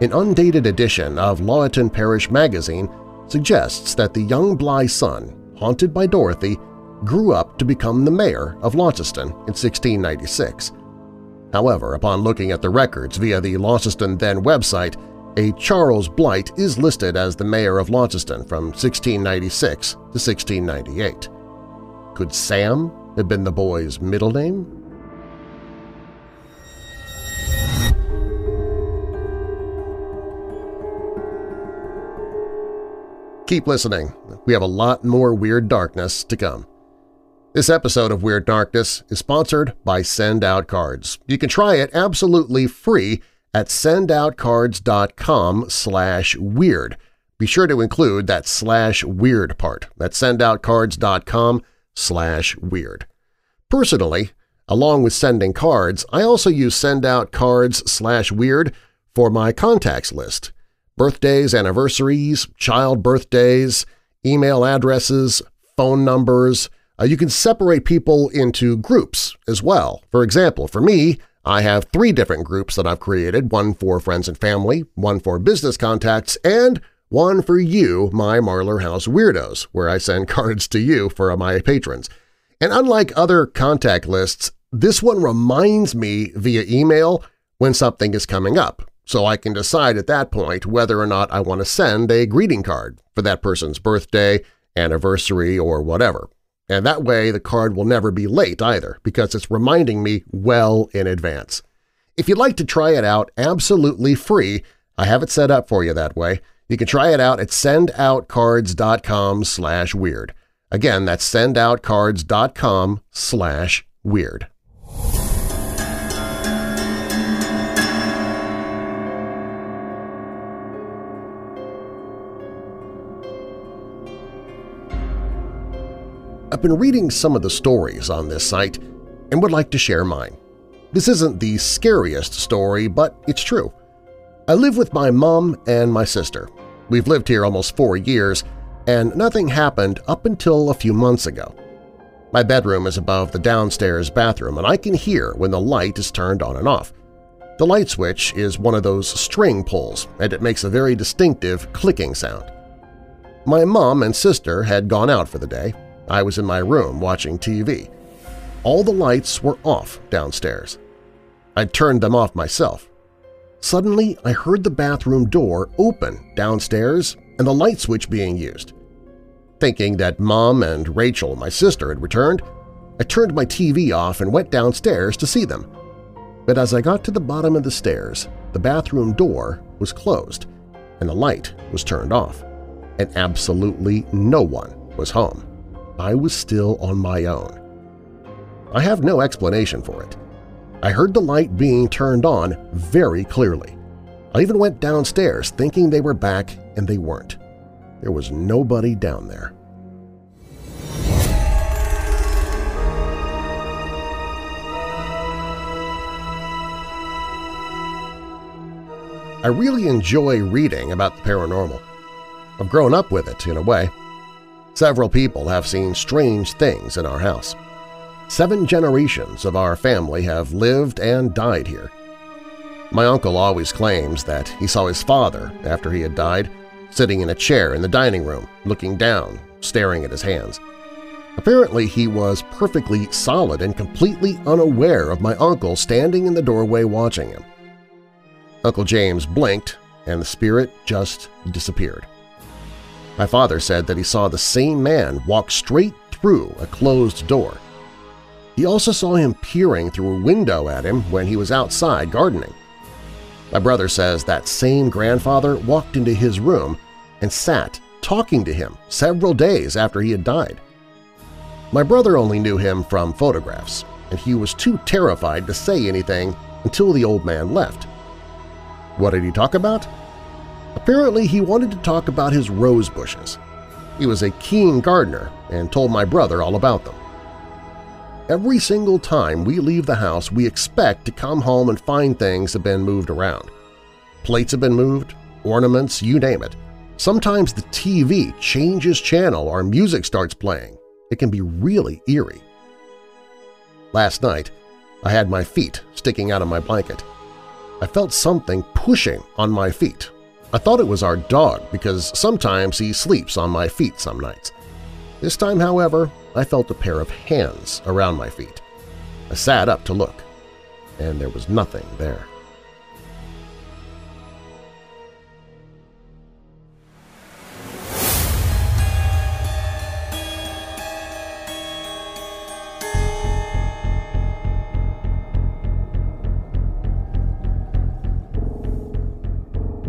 S1: An undated edition of Lawton Parish Magazine suggests that the young Bligh son, haunted by Dorothy, grew up to become the mayor of Launceston in 1696. However, upon looking at the records via the Launceston Then website, a Charles Blight is listed as the mayor of Launceston from 1696 to 1698. Could Sam have been the boy's middle name? Keep listening. We have a lot more Weird Darkness to come. This episode of Weird Darkness is sponsored by Send Out Cards. You can try it absolutely free at sendoutcards.com slash weird. Be sure to include that slash weird part. That's sendoutcards.com slash weird. Personally, along with sending cards, I also use sendoutcards slash weird for my contacts list birthdays, anniversaries, child birthdays, email addresses, phone numbers. Uh, you can separate people into groups as well. For example, for me, I have three different groups that I've created, one for friends and family, one for business contacts, and one for you, my Marlar House Weirdos, where I send cards to you for my patrons. And unlike other contact lists, this one reminds me via email when something is coming up, so I can decide at that point whether or not I want to send a greeting card for that person's birthday, anniversary, or whatever. And that way the card will never be late either because it's reminding me well in advance. If you'd like to try it out absolutely free, I have it set up for you that way. You can try it out at sendoutcards.com slash weird. Again, that's sendoutcards.com slash weird. I've been reading some of the stories on this site and would like to share mine. This isn't the scariest story, but it's true. I live with my mom and my sister. We've lived here almost four years, and nothing happened up until a few months ago. My bedroom is above the downstairs bathroom, and I can hear when the light is turned on and off. The light switch is one of those string pulls, and it makes a very distinctive clicking sound. My mom and sister had gone out for the day, I was in my room watching TV. All the lights were off downstairs. I'd turned them off myself. Suddenly, I heard the bathroom door open downstairs and the light switch being used. Thinking that Mom and Rachel, my sister, had returned, I turned my TV off and went downstairs to see them. But as I got to the bottom of the stairs, the bathroom door was closed and the light was turned off, and absolutely no one was home. I was still on my own. I have no explanation for it. I heard the light being turned on very clearly. I even went downstairs thinking they were back and they weren't. There was nobody down there. I really enjoy reading about the paranormal. I've grown up with it in a way. Several people have seen strange things in our house. Seven generations of our family have lived and died here. My uncle always claims that he saw his father, after he had died, sitting in a chair in the dining room, looking down, staring at his hands. Apparently he was perfectly solid and completely unaware of my uncle standing in the doorway watching him. Uncle James blinked, and the spirit just disappeared. My father said that he saw the same man walk straight through a closed door. He also saw him peering through a window at him when he was outside gardening. My brother says that same grandfather walked into his room and sat talking to him several days after he had died. My brother only knew him from photographs, and he was too terrified to say anything until the old man left. What did he talk about? Apparently he wanted to talk about his rose bushes. He was a keen gardener and told my brother all about them. Every single time we leave the house, we expect to come home and find things have been moved around. Plates have been moved, ornaments, you name it. Sometimes the TV changes channel or music starts playing. It can be really eerie. Last night, I had my feet sticking out of my blanket. I felt something pushing on my feet. I thought it was our dog because sometimes he sleeps on my feet some nights. This time, however, I felt a pair of hands around my feet. I sat up to look, and there was nothing there.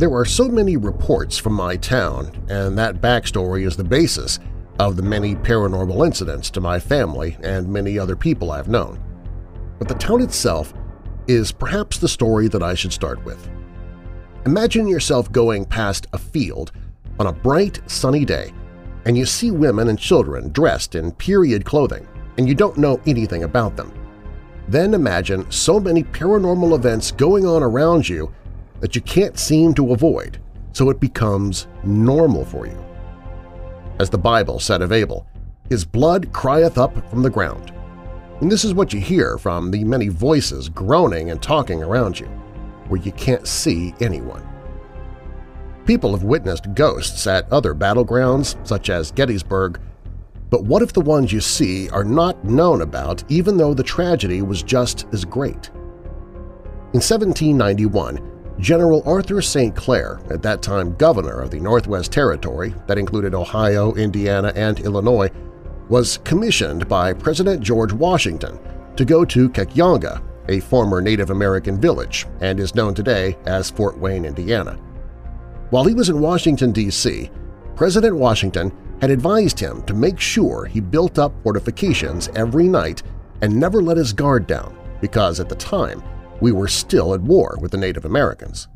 S1: There are so many reports from my town, and that backstory is the basis of the many paranormal incidents to my family and many other people I've known. But the town itself is perhaps the story that I should start with. Imagine yourself going past a field on a bright, sunny day, and you see women and children dressed in period clothing, and you don't know anything about them. Then imagine so many paranormal events going on around you that you can't seem to avoid, so it becomes normal for you. As the Bible said of Abel, his blood crieth up from the ground. And this is what you hear from the many voices groaning and talking around you, where you can't see anyone. People have witnessed ghosts at other battlegrounds, such as Gettysburg, but what if the ones you see are not known about even though the tragedy was just as great? In 1791, General Arthur St. Clair, at that time governor of the Northwest Territory that included Ohio, Indiana, and Illinois, was commissioned by President George Washington to go to Kekionga, a former Native American village and is known today as Fort Wayne, Indiana. While he was in Washington, D.C., President Washington had advised him to make sure he built up fortifications every night and never let his guard down because at the time we were still at war with the Native Americans.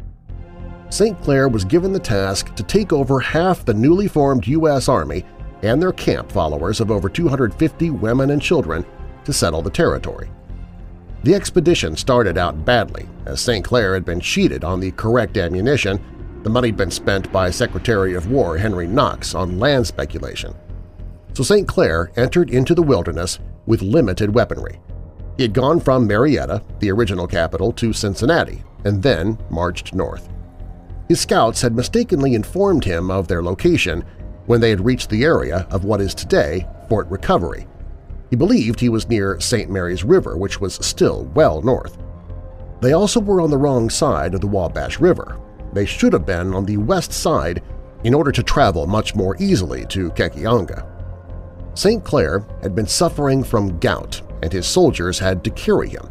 S1: St. Clair was given the task to take over half the newly formed U.S. Army and their camp followers of over 250 women and children to settle the territory. The expedition started out badly, as St. Clair had been cheated on the correct ammunition, the money had been spent by Secretary of War Henry Knox on land speculation. So St. Clair entered into the wilderness with limited weaponry, he had gone from Marietta, the original capital, to Cincinnati, and then marched north. His scouts had mistakenly informed him of their location when they had reached the area of what is today Fort Recovery. He believed he was near St. Mary's River, which was still well north. They also were on the wrong side of the Wabash River. They should have been on the west side in order to travel much more easily to Kekionga. St. Clair had been suffering from gout and his soldiers had to carry him,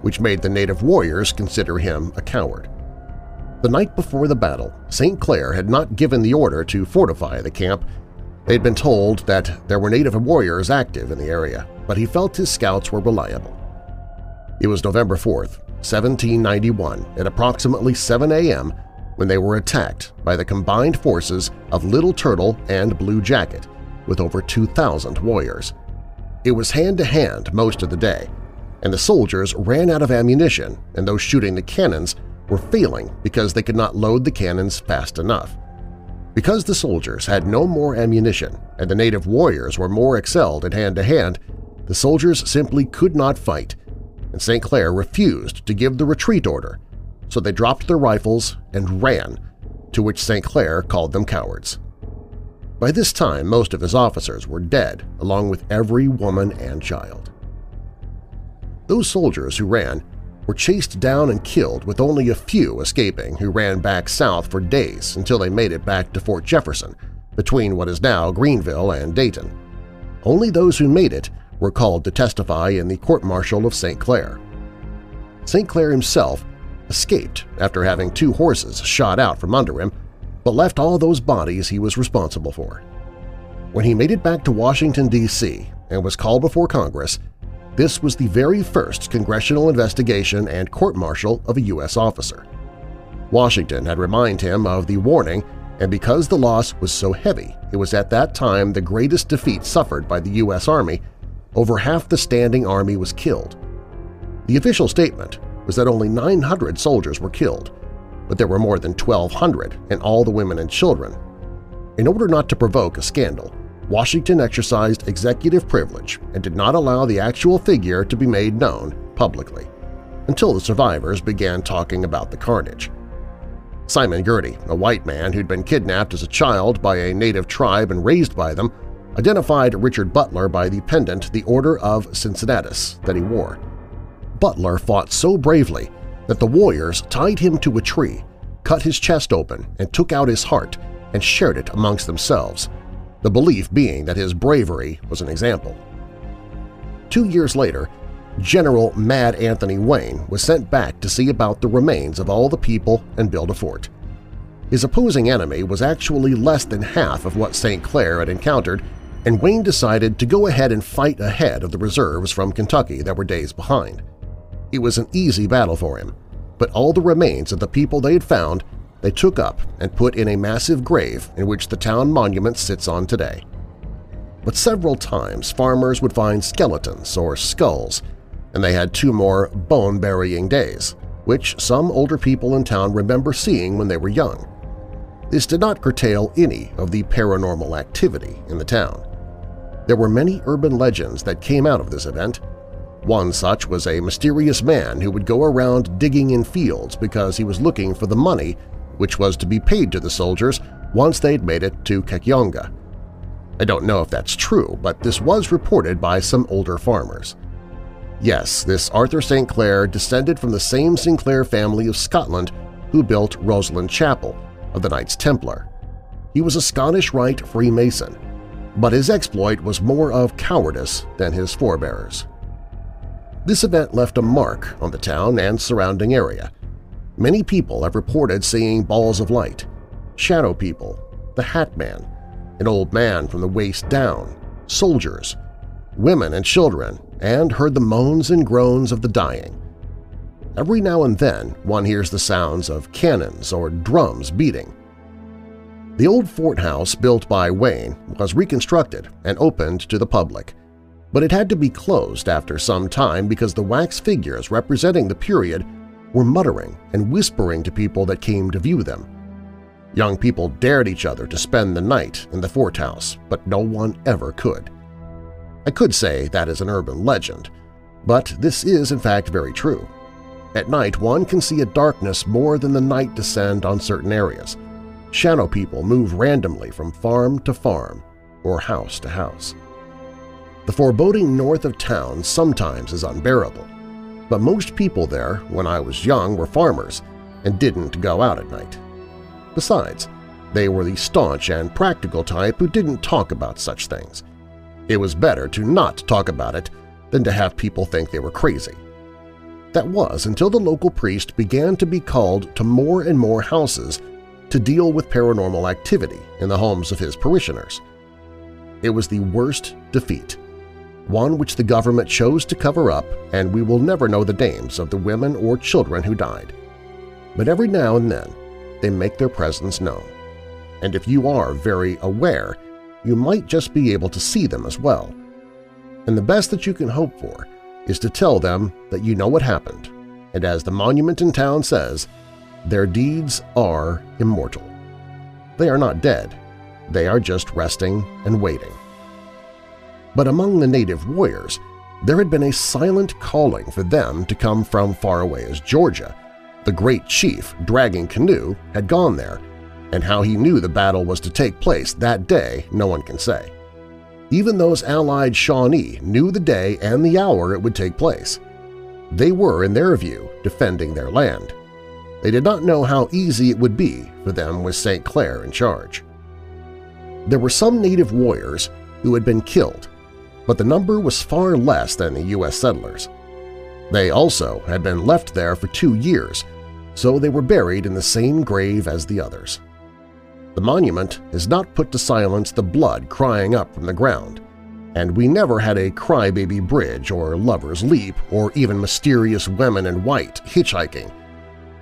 S1: which made the native warriors consider him a coward. The night before the battle, St. Clair had not given the order to fortify the camp. They had been told that there were native warriors active in the area, but he felt his scouts were reliable. It was November 4, 1791, at approximately 7 a.m. when they were attacked by the combined forces of Little Turtle and Blue Jacket, with over 2,000 warriors. It was hand-to-hand -hand most of the day, and the soldiers ran out of ammunition and those shooting the cannons were failing because they could not load the cannons fast enough. Because the soldiers had no more ammunition and the native warriors were more excelled in hand-to-hand, -hand, the soldiers simply could not fight, and St. Clair refused to give the retreat order, so they dropped their rifles and ran, to which St. Clair called them cowards. By this time, most of his officers were dead, along with every woman and child. Those soldiers who ran were chased down and killed with only a few escaping who ran back south for days until they made it back to Fort Jefferson, between what is now Greenville and Dayton. Only those who made it were called to testify in the court-martial of St. Clair. St. Clair himself escaped after having two horses shot out from under him but left all those bodies he was responsible for. When he made it back to Washington, D.C. and was called before Congress, this was the very first congressional investigation and court-martial of a U.S. officer. Washington had reminded him of the warning, and because the loss was so heavy, it was at that time the greatest defeat suffered by the U.S. Army, over half the standing army was killed. The official statement was that only 900 soldiers were killed, but there were more than 1,200 and all the women and children. In order not to provoke a scandal, Washington exercised executive privilege and did not allow the actual figure to be made known publicly until the survivors began talking about the carnage. Simon Girty, a white man who'd been kidnapped as a child by a native tribe and raised by them, identified Richard Butler by the pendant the Order of Cincinnatus that he wore. Butler fought so bravely that the warriors tied him to a tree, cut his chest open, and took out his heart and shared it amongst themselves, the belief being that his bravery was an example. Two years later, General Mad Anthony Wayne was sent back to see about the remains of all the people and build a fort. His opposing enemy was actually less than half of what St. Clair had encountered, and Wayne decided to go ahead and fight ahead of the reserves from Kentucky that were days behind. It was an easy battle for him, but all the remains of the people they had found they took up and put in a massive grave in which the town monument sits on today. But several times farmers would find skeletons or skulls, and they had two more bone-burying days, which some older people in town remember seeing when they were young. This did not curtail any of the paranormal activity in the town. There were many urban legends that came out of this event. One such was a mysterious man who would go around digging in fields because he was looking for the money which was to be paid to the soldiers once they'd made it to Kekionga. I don't know if that's true, but this was reported by some older farmers. Yes, this Arthur St. Clair descended from the same Sinclair family of Scotland who built Rosslyn Chapel of the Knights Templar. He was a Scottish Rite Freemason, but his exploit was more of cowardice than his forebears. This event left a mark on the town and surrounding area, Many people have reported seeing balls of light, shadow people, the Hat Man, an old man from the waist down, soldiers, women and children, and heard the moans and groans of the dying. Every now and then one hears the sounds of cannons or drums beating. The old fort house built by Wayne was reconstructed and opened to the public, but it had to be closed after some time because the wax figures representing the period were muttering and whispering to people that came to view them. Young people dared each other to spend the night in the fort house, but no one ever could. I could say that is an urban legend, but this is in fact very true. At night one can see a darkness more than the night descend on certain areas. Shadow people move randomly from farm to farm or house to house. The foreboding north of town sometimes is unbearable but most people there, when I was young, were farmers and didn't go out at night. Besides, they were the staunch and practical type who didn't talk about such things. It was better to not talk about it than to have people think they were crazy. That was until the local priest began to be called to more and more houses to deal with paranormal activity in the homes of his parishioners. It was the worst defeat one which the government chose to cover up, and we will never know the names of the women or children who died. But every now and then they make their presence known. And if you are very aware, you might just be able to see them as well. And the best that you can hope for is to tell them that you know what happened, and as the monument in town says, their deeds are immortal. They are not dead, they are just resting and waiting. But among the native warriors, there had been a silent calling for them to come from far away as Georgia. The great chief, Dragging Canoe, had gone there, and how he knew the battle was to take place that day no one can say. Even those allied Shawnee knew the day and the hour it would take place. They were, in their view, defending their land. They did not know how easy it would be for them with St. Clair in charge. There were some native warriors who had been killed but the number was far less than the U.S. settlers. They also had been left there for two years, so they were buried in the same grave as the others. The monument is not put to silence the blood crying up from the ground. and we never had a crybaby bridge or lover's leap or even mysterious women in white hitchhiking.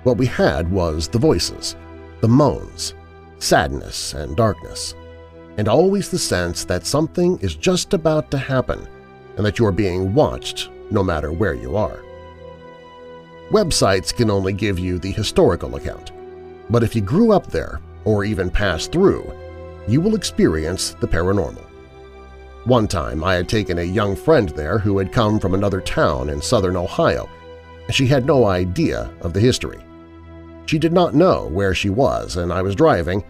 S1: What we had was the voices, the moans, sadness and darkness, and always the sense that something is just about to happen and that you are being watched no matter where you are. Websites can only give you the historical account, but if you grew up there or even passed through, you will experience the paranormal. One time I had taken a young friend there who had come from another town in southern Ohio, and she had no idea of the history. She did not know where she was, and I was driving.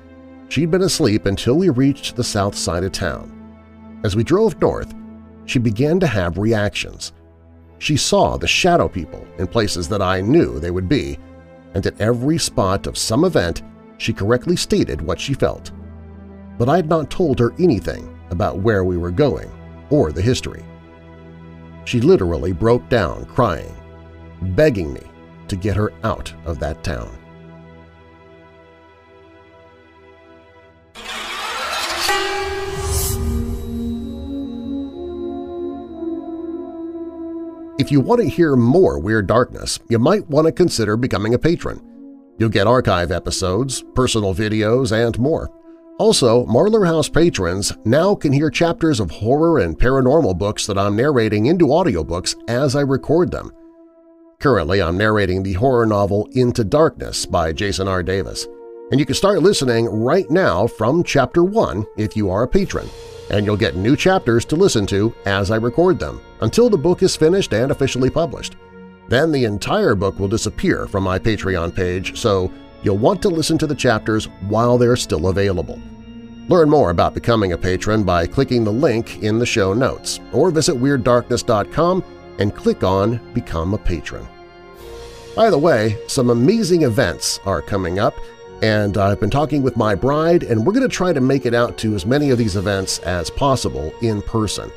S1: She'd been asleep until we reached the south side of town. As we drove north, she began to have reactions. She saw the shadow people in places that I knew they would be, and at every spot of some event she correctly stated what she felt. But I had not told her anything about where we were going or the history. She literally broke down crying, begging me to get her out of that town. If you want to hear more Weird Darkness, you might want to consider becoming a patron. You'll get archive episodes, personal videos, and more. Also, Marlar House patrons now can hear chapters of horror and paranormal books that I'm narrating into audiobooks as I record them. Currently, I'm narrating the horror novel Into Darkness by Jason R. Davis, and you can start listening right now from Chapter 1 if you are a patron, and you'll get new chapters to listen to as I record them until the book is finished and officially published. Then the entire book will disappear from my Patreon page, so you'll want to listen to the chapters while they're still available. Learn more about becoming a patron by clicking the link in the show notes, or visit WeirdDarkness.com and click on Become a Patron. By the way, some amazing events are coming up, and I've been talking with my bride, and we're going to try to make it out to as many of these events as possible in person.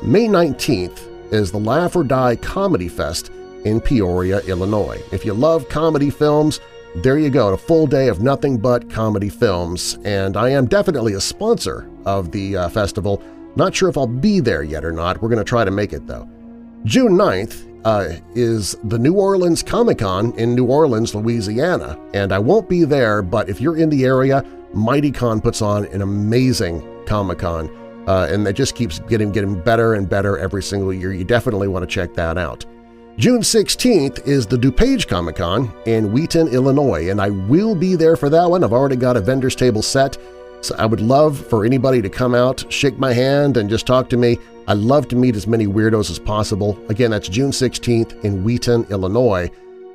S1: May 19th is the Laugh or Die Comedy Fest in Peoria, Illinois. If you love comedy films, there you go, a full day of nothing but comedy films, and I am definitely a sponsor of the uh, festival. Not sure if I'll be there yet or not. We're going to try to make it, though. June 9th uh, is the New Orleans Comic-Con in New Orleans, Louisiana, and I won't be there, but if you're in the area, MightyCon puts on an amazing Comic-Con, uh, and it just keeps getting, getting better and better every single year. You definitely want to check that out. June 16th is the DuPage Comic-Con in Wheaton, Illinois, and I will be there for that one. I've already got a vendor's table set, so I would love for anybody to come out, shake my hand, and just talk to me. I love to meet as many weirdos as possible. Again, that's June 16th in Wheaton, Illinois.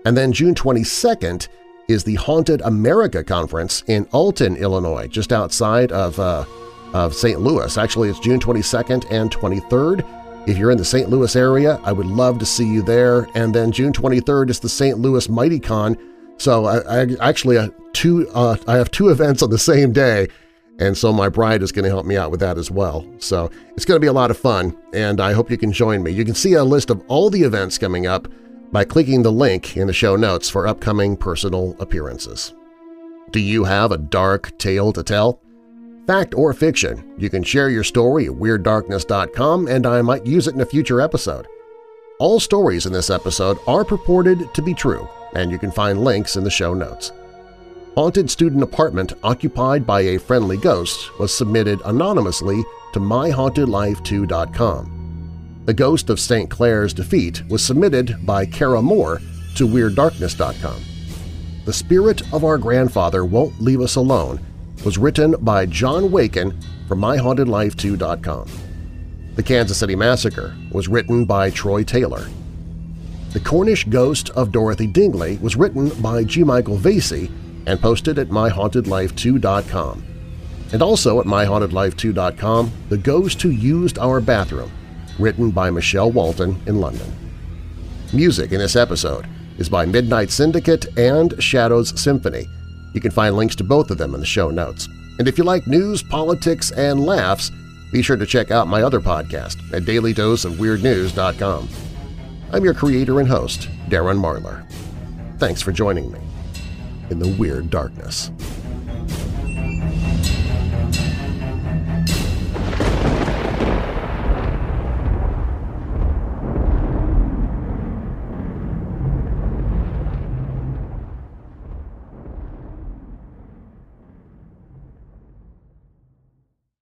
S1: And then June 22nd is the Haunted America Conference in Alton, Illinois, just outside of, uh, of St. Louis. Actually, it's June 22nd and 23rd. If you're in the St. Louis area, I would love to see you there. And then June 23rd is the St. Louis Mighty Con. So I, I actually uh, two uh, I have two events on the same day, and so my bride is going to help me out with that as well. So it's going to be a lot of fun, and I hope you can join me. You can see a list of all the events coming up by clicking the link in the show notes for upcoming personal appearances. Do you have a dark tale to tell? Fact or fiction, you can share your story at WeirdDarkness.com and I might use it in a future episode. All stories in this episode are purported to be true, and you can find links in the show notes. Haunted Student Apartment Occupied by a Friendly Ghost was submitted anonymously to MyHauntedLife2.com. The Ghost of St. Clair's Defeat was submitted by Kara Moore to WeirdDarkness.com. The Spirit of Our Grandfather Won't Leave Us Alone was written by John Waken from MyHauntedLife2.com. The Kansas City Massacre was written by Troy Taylor. The Cornish Ghost of Dorothy Dingley was written by G. Michael Vasey and posted at MyHauntedLife2.com. And also at MyHauntedLife2.com, The Ghost Who Used Our Bathroom, written by Michelle Walton in London. Music in this episode is by Midnight Syndicate and Shadows Symphony, you can find links to both of them in the show notes. And if you like news, politics, and laughs, be sure to check out my other podcast at dailydoseofweirdnews.com. I'm your creator and host, Darren Marlar. Thanks for joining me in the weird darkness.